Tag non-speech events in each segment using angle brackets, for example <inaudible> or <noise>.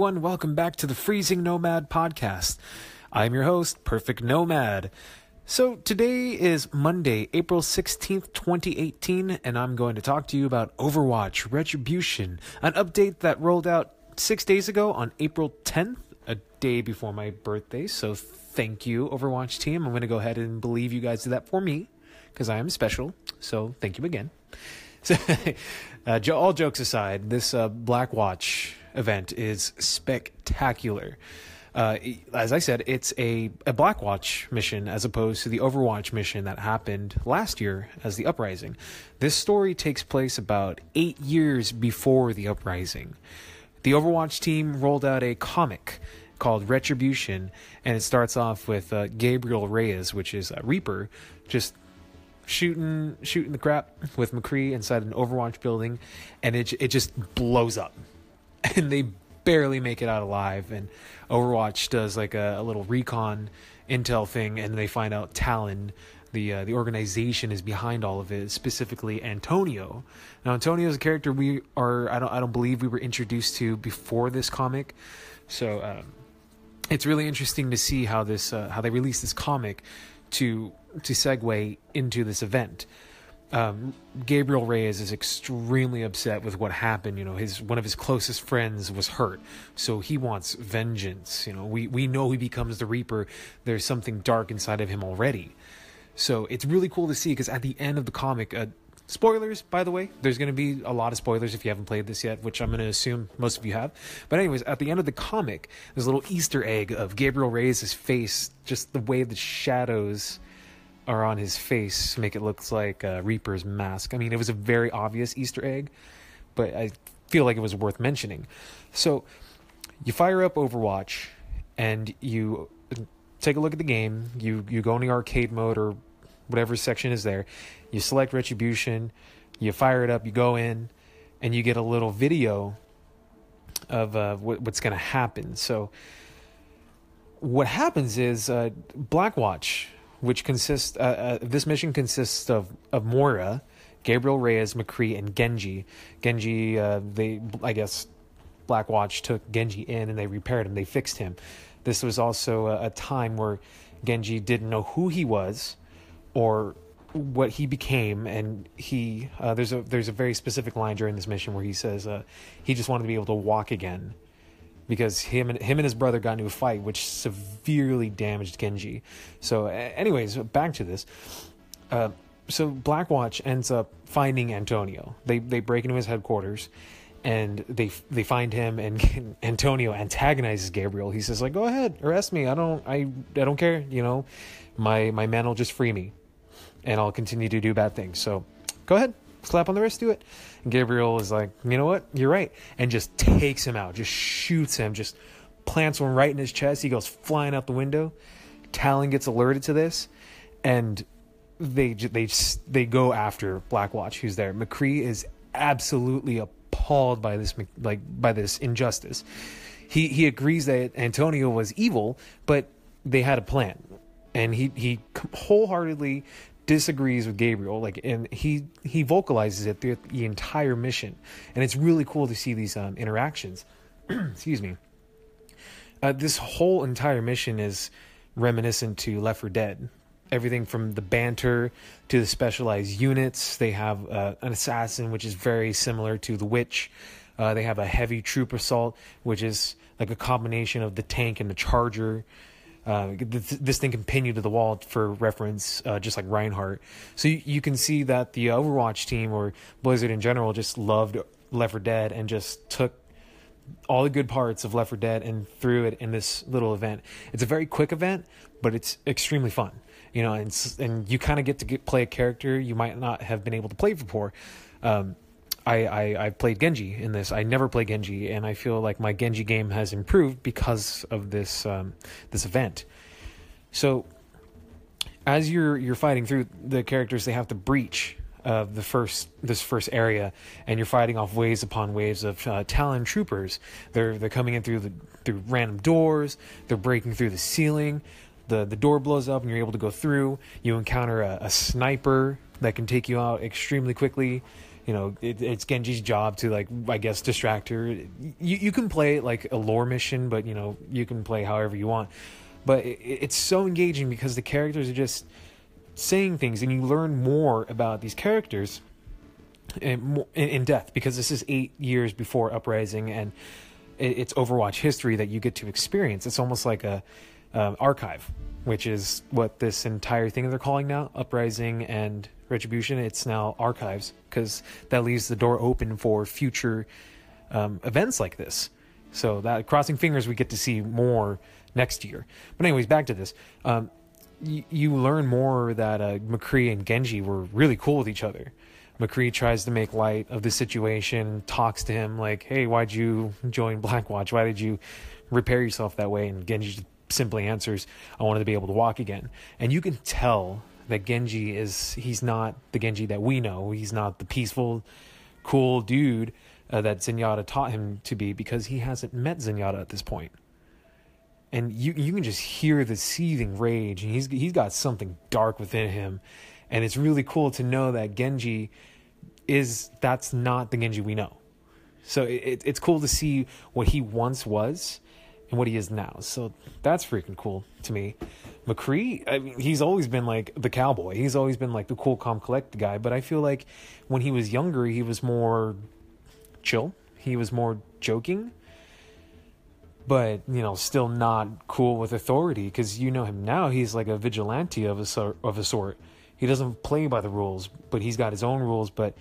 Everyone. Welcome back to the Freezing Nomad podcast. I'm your host, Perfect Nomad. So, today is Monday, April 16th, 2018, and I'm going to talk to you about Overwatch Retribution, an update that rolled out six days ago on April 10th, a day before my birthday. So, thank you, Overwatch team. I'm going to go ahead and believe you guys did that for me because I am special. So, thank you again. <laughs> So, <laughs> uh, all jokes aside, this uh, Blackwatch event is spectacular. Uh, as I said, it's a, a Blackwatch mission as opposed to the Overwatch mission that happened last year as the Uprising. This story takes place about eight years before the Uprising. The Overwatch team rolled out a comic called Retribution, and it starts off with uh, Gabriel Reyes, which is a Reaper, just shooting shooting the crap with McCree inside an Overwatch building, and it it just blows up, <laughs> and they barely make it out alive. And Overwatch does like a, a little recon intel thing, and they find out Talon, the uh, the organization, is behind all of it. Specifically, Antonio. Now, Antonio is a character we are I don't I don't believe we were introduced to before this comic, so. Um, it's really interesting to see how this uh, how they release this comic to to segue into this event. Um, Gabriel Reyes is extremely upset with what happened. You know, his one of his closest friends was hurt, so he wants vengeance. You know, we we know he becomes the Reaper. There's something dark inside of him already. So it's really cool to see because at the end of the comic, uh, spoilers by the way there's going to be a lot of spoilers if you haven't played this yet which i'm going to assume most of you have but anyways at the end of the comic there's a little easter egg of gabriel reyes' face just the way the shadows are on his face make it look like a Reaper's mask. I mean, it was a very obvious Easter egg, but I feel like it was worth mentioning. So you fire up Overwatch and you take a look at the game. You you go in the arcade mode or whatever section is there. You select Retribution. You fire it up. You go in, and you get a little video of uh, what, what's going to happen. So what happens is uh, Blackwatch which consists uh, uh, this mission consists of of Moira, Gabriel Reyes, McCree, and Genji. Genji, uh, they I guess Black Watch took Genji in and they repaired him. They fixed him. This was also a, a time where Genji didn't know who he was or what he became and he uh, there's a there's a very specific line during this mission where he says uh, he just wanted to be able to walk again because him and him and his brother got into a fight, which severely damaged Genji. So, anyways, back to this. Uh, so Blackwatch ends up finding Antonio. They they break into his headquarters, and they they find him. And <laughs> Antonio antagonizes Gabriel. He says like, "Go ahead, arrest me. I don't I I don't care. You know, my my man will just free me, and I'll continue to do bad things. So, go ahead." slap on the wrist, do it. Gabriel is like, you know what? You're right. And just takes him out, just shoots him, just plants one right in his chest. He goes flying out the window. Talon gets alerted to this, and they they they go after Blackwatch, who's there. McCree is absolutely appalled by this like by this injustice. He he agrees that Antonio was evil, but they had a plan, and he he wholeheartedly disagrees with Gabriel, like, and he he vocalizes it through the entire mission, and it's really cool to see these um, interactions. <clears throat> Excuse me. Uh, this whole entire mission is reminiscent to Left 4 Dead. Everything from the banter to the specialized units. They have uh, an assassin, which is very similar to the Witch. Uh, they have a heavy troop assault, which is like a combination of the tank and the charger. Uh, this thing can pin you to the wall for reference, uh, just like Reinhardt. So you, you, can see that the Overwatch team or Blizzard in general just loved Left 4 Dead and just took all the good parts of Left 4 Dead and threw it in this little event. It's a very quick event, but it's extremely fun. You know, and and you kind of get to get, play a character you might not have been able to play before. Um, I, I I played Genji in this. I never play Genji, and I feel like my Genji game has improved because of this um, this event. So, as you're you're fighting through the characters, they have to breach uh, the first this first area, and you're fighting off waves upon waves of uh, Talon troopers. They're they're coming in through the through random doors. They're breaking through the ceiling. The the door blows up, and you're able to go through. You encounter a, a sniper that can take you out extremely quickly you know it, it's Genji's job to like I guess distract her. You you can play it like a lore mission, but you know you can play however you want. But it, it's so engaging because the characters are just saying things, and you learn more about these characters in, in depth because this is eight years before Uprising, and it's Overwatch history that you get to experience. It's almost like a um, archive, which is what this entire thing they're calling now Uprising and Retribution. It's now archives because that leaves the door open for future um, events like this. So that crossing fingers, we get to see more next year. But anyways, back to this. Um, you, learn more that uh, McCree and Genji were really cool with each other. McCree tries to make light of the situation, talks to him like, "Hey, why'd you join Blackwatch? Why did you repair yourself that way?" And Genji simply answers, "I wanted to be able to walk again." And you can tell that Genji is he's not the Genji that we know. He's not the peaceful, cool dude uh, that Zenyatta taught him to be because he hasn't met Zenyatta at this point. And you you can just hear the seething rage, and he's he's got something dark within him, and it's really cool to know that Genji is that's not the Genji we know. So it, it's cool to see what he once was and what he is now. So that's freaking cool to me. McCree, I mean, he's always been like the cowboy. He's always been like the cool, calm, collect guy. But I feel like when he was younger, he was more chill. He was more joking. But you know, still not cool with authority because you know him now. He's like a vigilante of a sort. Of a sort. He doesn't play by the rules, but he's got his own rules. But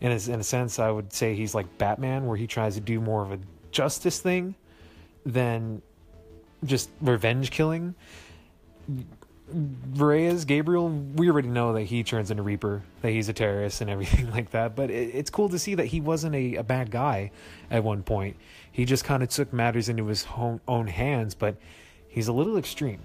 in a, in a sense, I would say he's like Batman, where he tries to do more of a justice thing than just revenge killing. Reyes, Gabriel, we already know that he turns into Reaper, that he's a terrorist and everything <laughs> like that. But it, it's cool to see that he wasn't a, a bad guy at one point. He just kind of took matters into his own, own hands, but he's a little extreme.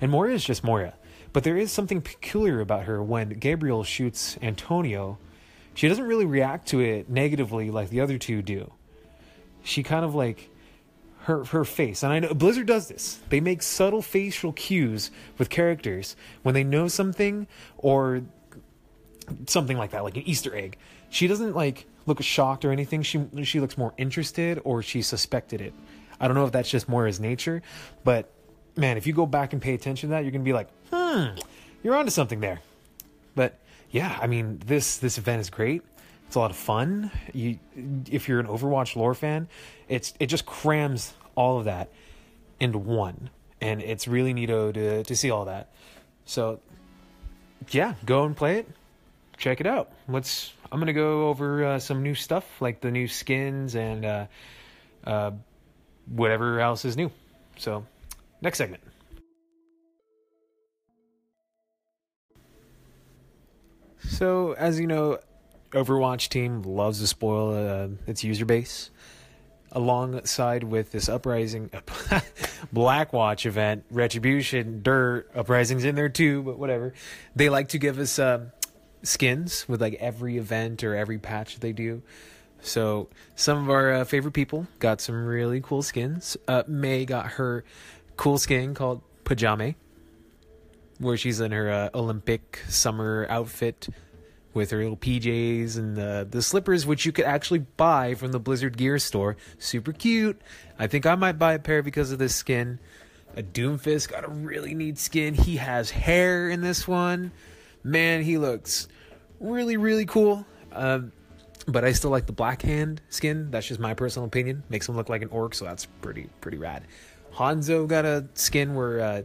And Moira is just Moira. But there is something peculiar about her when Gabriel shoots Antonio. She doesn't really react to it negatively like the other two do. She kind of like her her face. And I know Blizzard does this. They make subtle facial cues with characters when they know something or something like that, like an Easter egg. She doesn't like look shocked or anything. She she looks more interested or she suspected it. I don't know if that's just Moira's nature, but man, if you go back and pay attention to that, you're gonna be like, hmm, you're onto something there. But yeah, I mean this this event is great. It's a lot of fun. You, if you're an Overwatch lore fan, it's it just crams all of that into one, and it's really neato to to see all that. So, yeah, go and play it. Check it out. Let's. I'm gonna go over uh, some new stuff like the new skins and uh, uh, whatever else is new. So, next segment. So, as you know, Overwatch team loves to spoil uh, its user base. Alongside with this Uprising <laughs> Blackwatch event, Retribution, Dirt, Uprising's in there too, but whatever. They like to give us uh, skins with like every event or every patch they do. So some of our uh, favorite people got some really cool skins. Uh, Mei got her cool skin called Pajamei, where she's in her uh, Olympic summer outfit with her little PJs and the the slippers, which you could actually buy from the Blizzard Gear store. Super cute. I think I might buy a pair because of this skin. A Doomfist got a really neat skin. He has hair in this one. Man, he looks really really cool. Um, but I still like the Black Hand skin. That's just my personal opinion. Makes him look like an orc, so that's pretty pretty rad. Hanzo got a skin where uh,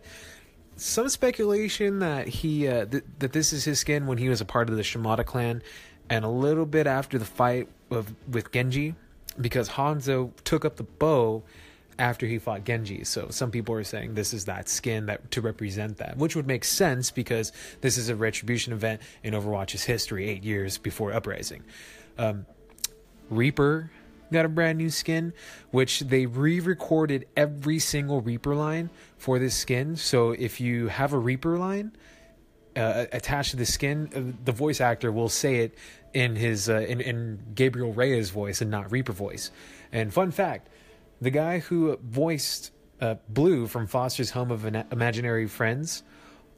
some speculation that he uh, th- that this is his skin when he was a part of the Shimada clan, and a little bit after the fight of with Genji, because Hanzo took up the bow after he fought Genji. So some people are saying this is that skin that to represent that, which would make sense because this is a retribution event in Overwatch's history, eight years before Uprising. Um, Reaper got a brand new skin, which they re recorded every single Reaper line for this skin. So if you have a Reaper line uh, attached to the skin, uh, the voice actor will say it in his uh, in, in Gabriel Reyes' voice and not Reaper voice. And fun fact the guy who voiced uh, Blue from Foster's Home of Imaginary Friends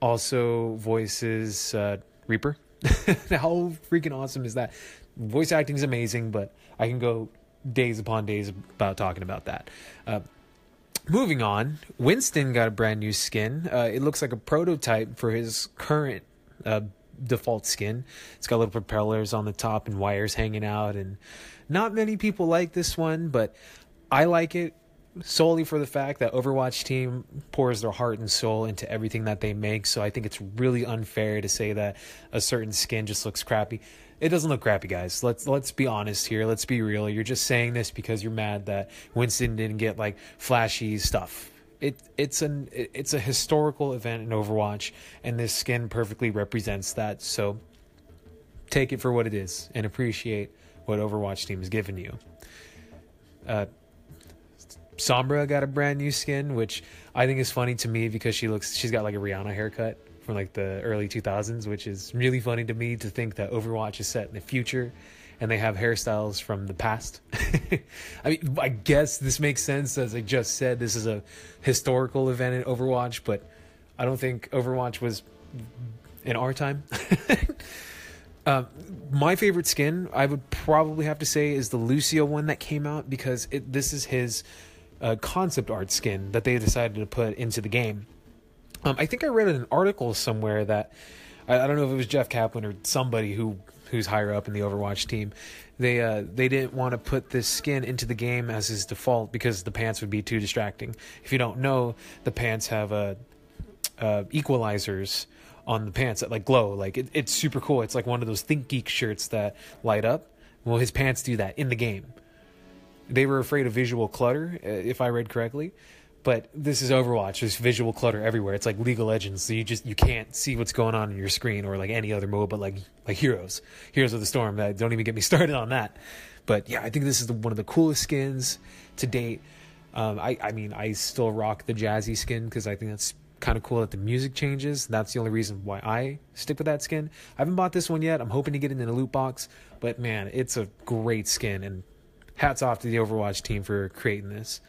also voices uh, Reaper. <laughs> How freaking awesome is that? voice acting is amazing, but I can go days upon days about talking about that. Uh, moving on, Winston got a brand new skin. Uh, it looks like a prototype for his current uh, default skin. It's got little propellers on the top and wires hanging out, and not many people like this one, but I like it solely for the fact that Overwatch team pours their heart and soul into everything that they make. So I think it's really unfair to say that a certain skin just looks crappy. It doesn't look crappy, guys. Let's let's be honest here. Let's be real. You're just saying this because you're mad that Winston didn't get like flashy stuff. It it's an it's a historical event in Overwatch, and this skin perfectly represents that. So take it for what it is and appreciate what Overwatch team has given you. Uh, Sombra got a brand new skin, which I think is funny to me because she looks she's got like a Rihanna haircut from like the early 2000s, which is really funny to me to think that Overwatch is set in the future and they have hairstyles from the past. <laughs> I mean, I guess this makes sense as I just said this is a historical event in Overwatch, but I don't think Overwatch was in our time. Uh, <laughs> my favorite skin, I would probably have to say, is the Lucio one that came out because it, this is his uh, concept art skin that they decided to put into the game. Um, I think I read an article somewhere that I, I, don't know if it was Jeff Kaplan or somebody who who's higher up in the Overwatch team. They uh, they didn't want to put this skin into the game as his default because the pants would be too distracting. If you don't know, the pants have uh, uh equalizers on the pants that like glow. Like it, it's super cool. It's like one of those Think Geek shirts that light up. Well, his pants do that in the game. They were afraid of visual clutter, uh, if I read correctly. But this is Overwatch. There's visual clutter everywhere. It's like League of Legends, so you just you can't see what's going on in your screen or like any other mode, but like like Heroes, Heroes of the Storm. That don't even get me <laughs> started on that. But yeah, I think this is the, one of the coolest skins to date. Um, I I mean, I still rock the Jazzy skin because I think that's kind of cool that the music changes. That's the only reason why I stick with that skin. I haven't bought this one yet. I'm hoping to get it in a loot box, but man, it's a great skin and hats off to the Overwatch team for creating this.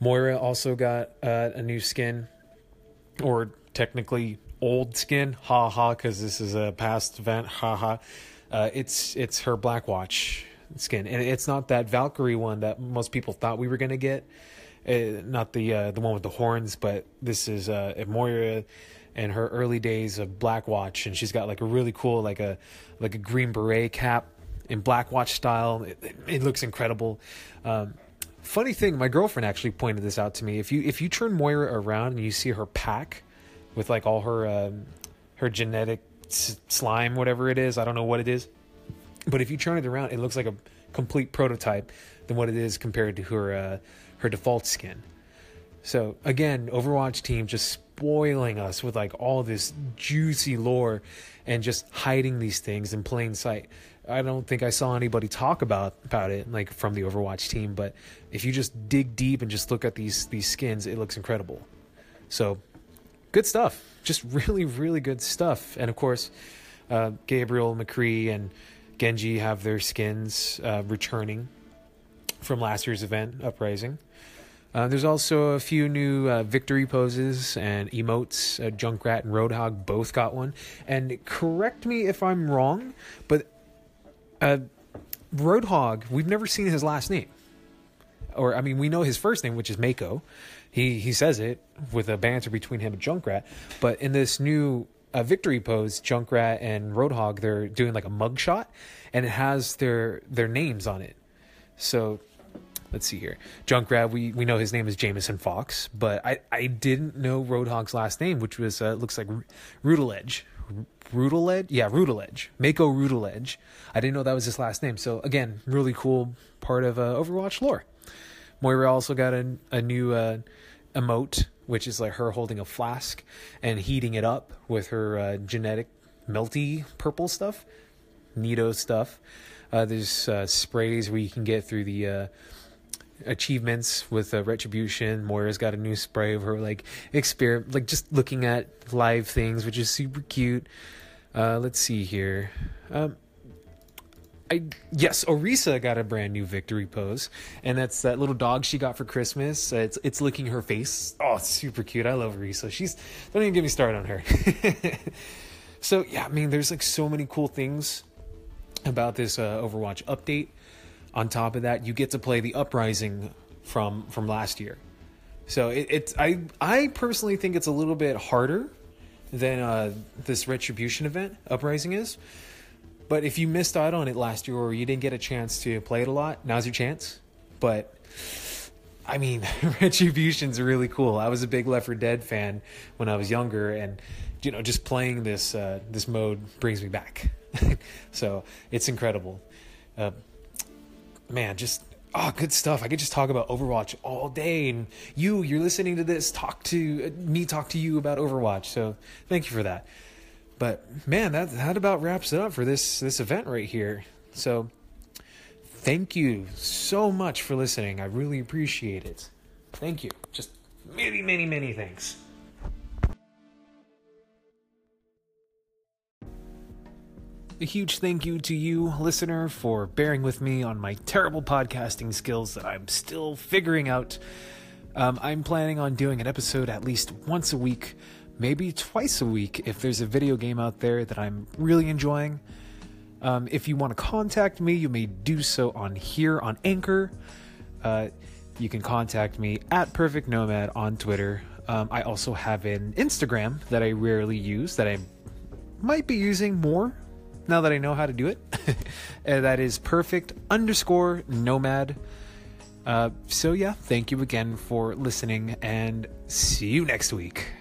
Moira also got uh, a new skin, or technically old skin. Ha ha, because this is a past event. Ha ha. Uh, it's it's her Blackwatch skin, and it's not that Valkyrie one that most people thought we were gonna get. Uh, not the uh, the one with the horns, but this is uh, Moira in her early days of Blackwatch, and she's got like a really cool like a like a green beret cap in Blackwatch style. It, it, it looks incredible. Um, funny thing, my girlfriend actually pointed this out to me. If you if you turn Moira around and you see her pack with like all her um, her genetic s- slime, whatever it is, I don't know what it is, but if you turn it around, it looks like a complete prototype than what it is compared to her uh, her default skin. So again, Overwatch team just spoiling us with like all this juicy lore and just hiding these things in plain sight. I don't think I saw anybody talk about about it like from the Overwatch team, but if you just dig deep and just look at these these skins, it looks incredible. So, good stuff. Just <laughs> really really good stuff. And of course, uh, Gabriel, McCree, and Genji have their skins uh, returning from last year's event, Uprising. Uh, there's also a few new uh, victory poses and emotes. Uh, Junkrat and Roadhog both got one. And correct me if I'm wrong, but uh, Roadhog, we've never seen his last name. Or, I mean, we know his first name, which is Mako. He, he says it with a banter between him and Junkrat. But in this new uh, victory pose, Junkrat and Roadhog, they're doing like a mugshot, and it has their their names on it. So let's see here. Junkrat, we, we know his name is Jamison Fawkes, but I, I didn't know Roadhog's last name, which was uh, looks like Rudeledge. Rudeledge? Yeah, Rudeledge. Mako Rudeledge. I didn't know that was his last name. So again, really cool part of uh, Overwatch lore. Moira also got a, a new uh, emote, which is like her holding a flask and heating it up with her uh, genetic melty purple stuff. Neato stuff. Uh, there's uh, sprays where you can get through the achievements with uh, retribution moira's got a new spray of her like experiment, like just looking at live things which is super cute uh let's see here um I yes, Orisa got a brand new victory pose, and that's that little dog she got for Christmas. Uh, it's it's licking her face. Oh, it's super cute. I love Orisa. She's don't even get me started on her. <laughs> so yeah, I mean, there's like so many cool things about this uh, Overwatch update. On top of that, you get to play the Uprising from from last year. So it, it's I I personally think it's a little bit harder than uh, this Retribution event Uprising is. But if you missed out on it last year or you didn't get a chance to play it a lot, now's your chance. But I mean, <laughs> Retribution's really cool. I was a big Left 4 Dead fan when I was younger, and you know, just playing this uh, this mode brings me back. <laughs> so it's incredible. Uh, man, just oh, good stuff. I could just talk about Overwatch all day, and you, you're listening to this, talk to uh, me, talk to you about Overwatch. So thank you for that. But man, that that about wraps it up for this this event right here. So thank you so much for listening. I really appreciate it. Thank you. Just many, many, many thanks. A huge thank you to you, listener, for bearing with me on my terrible podcasting skills that I'm still figuring out. Um, I'm planning on doing an episode at least once a week, maybe twice a week if there's a video game out there that I'm really enjoying. Um, if you want to contact me, you may do so on here on Anchor. Uh, you can contact me at Perfect Nomad on Twitter. Um, I also have an Instagram that I rarely use that I might be using more now that I know how to do it. <laughs> that is perfect underscore nomad. Uh, so, yeah, thank you again for listening and see you next week.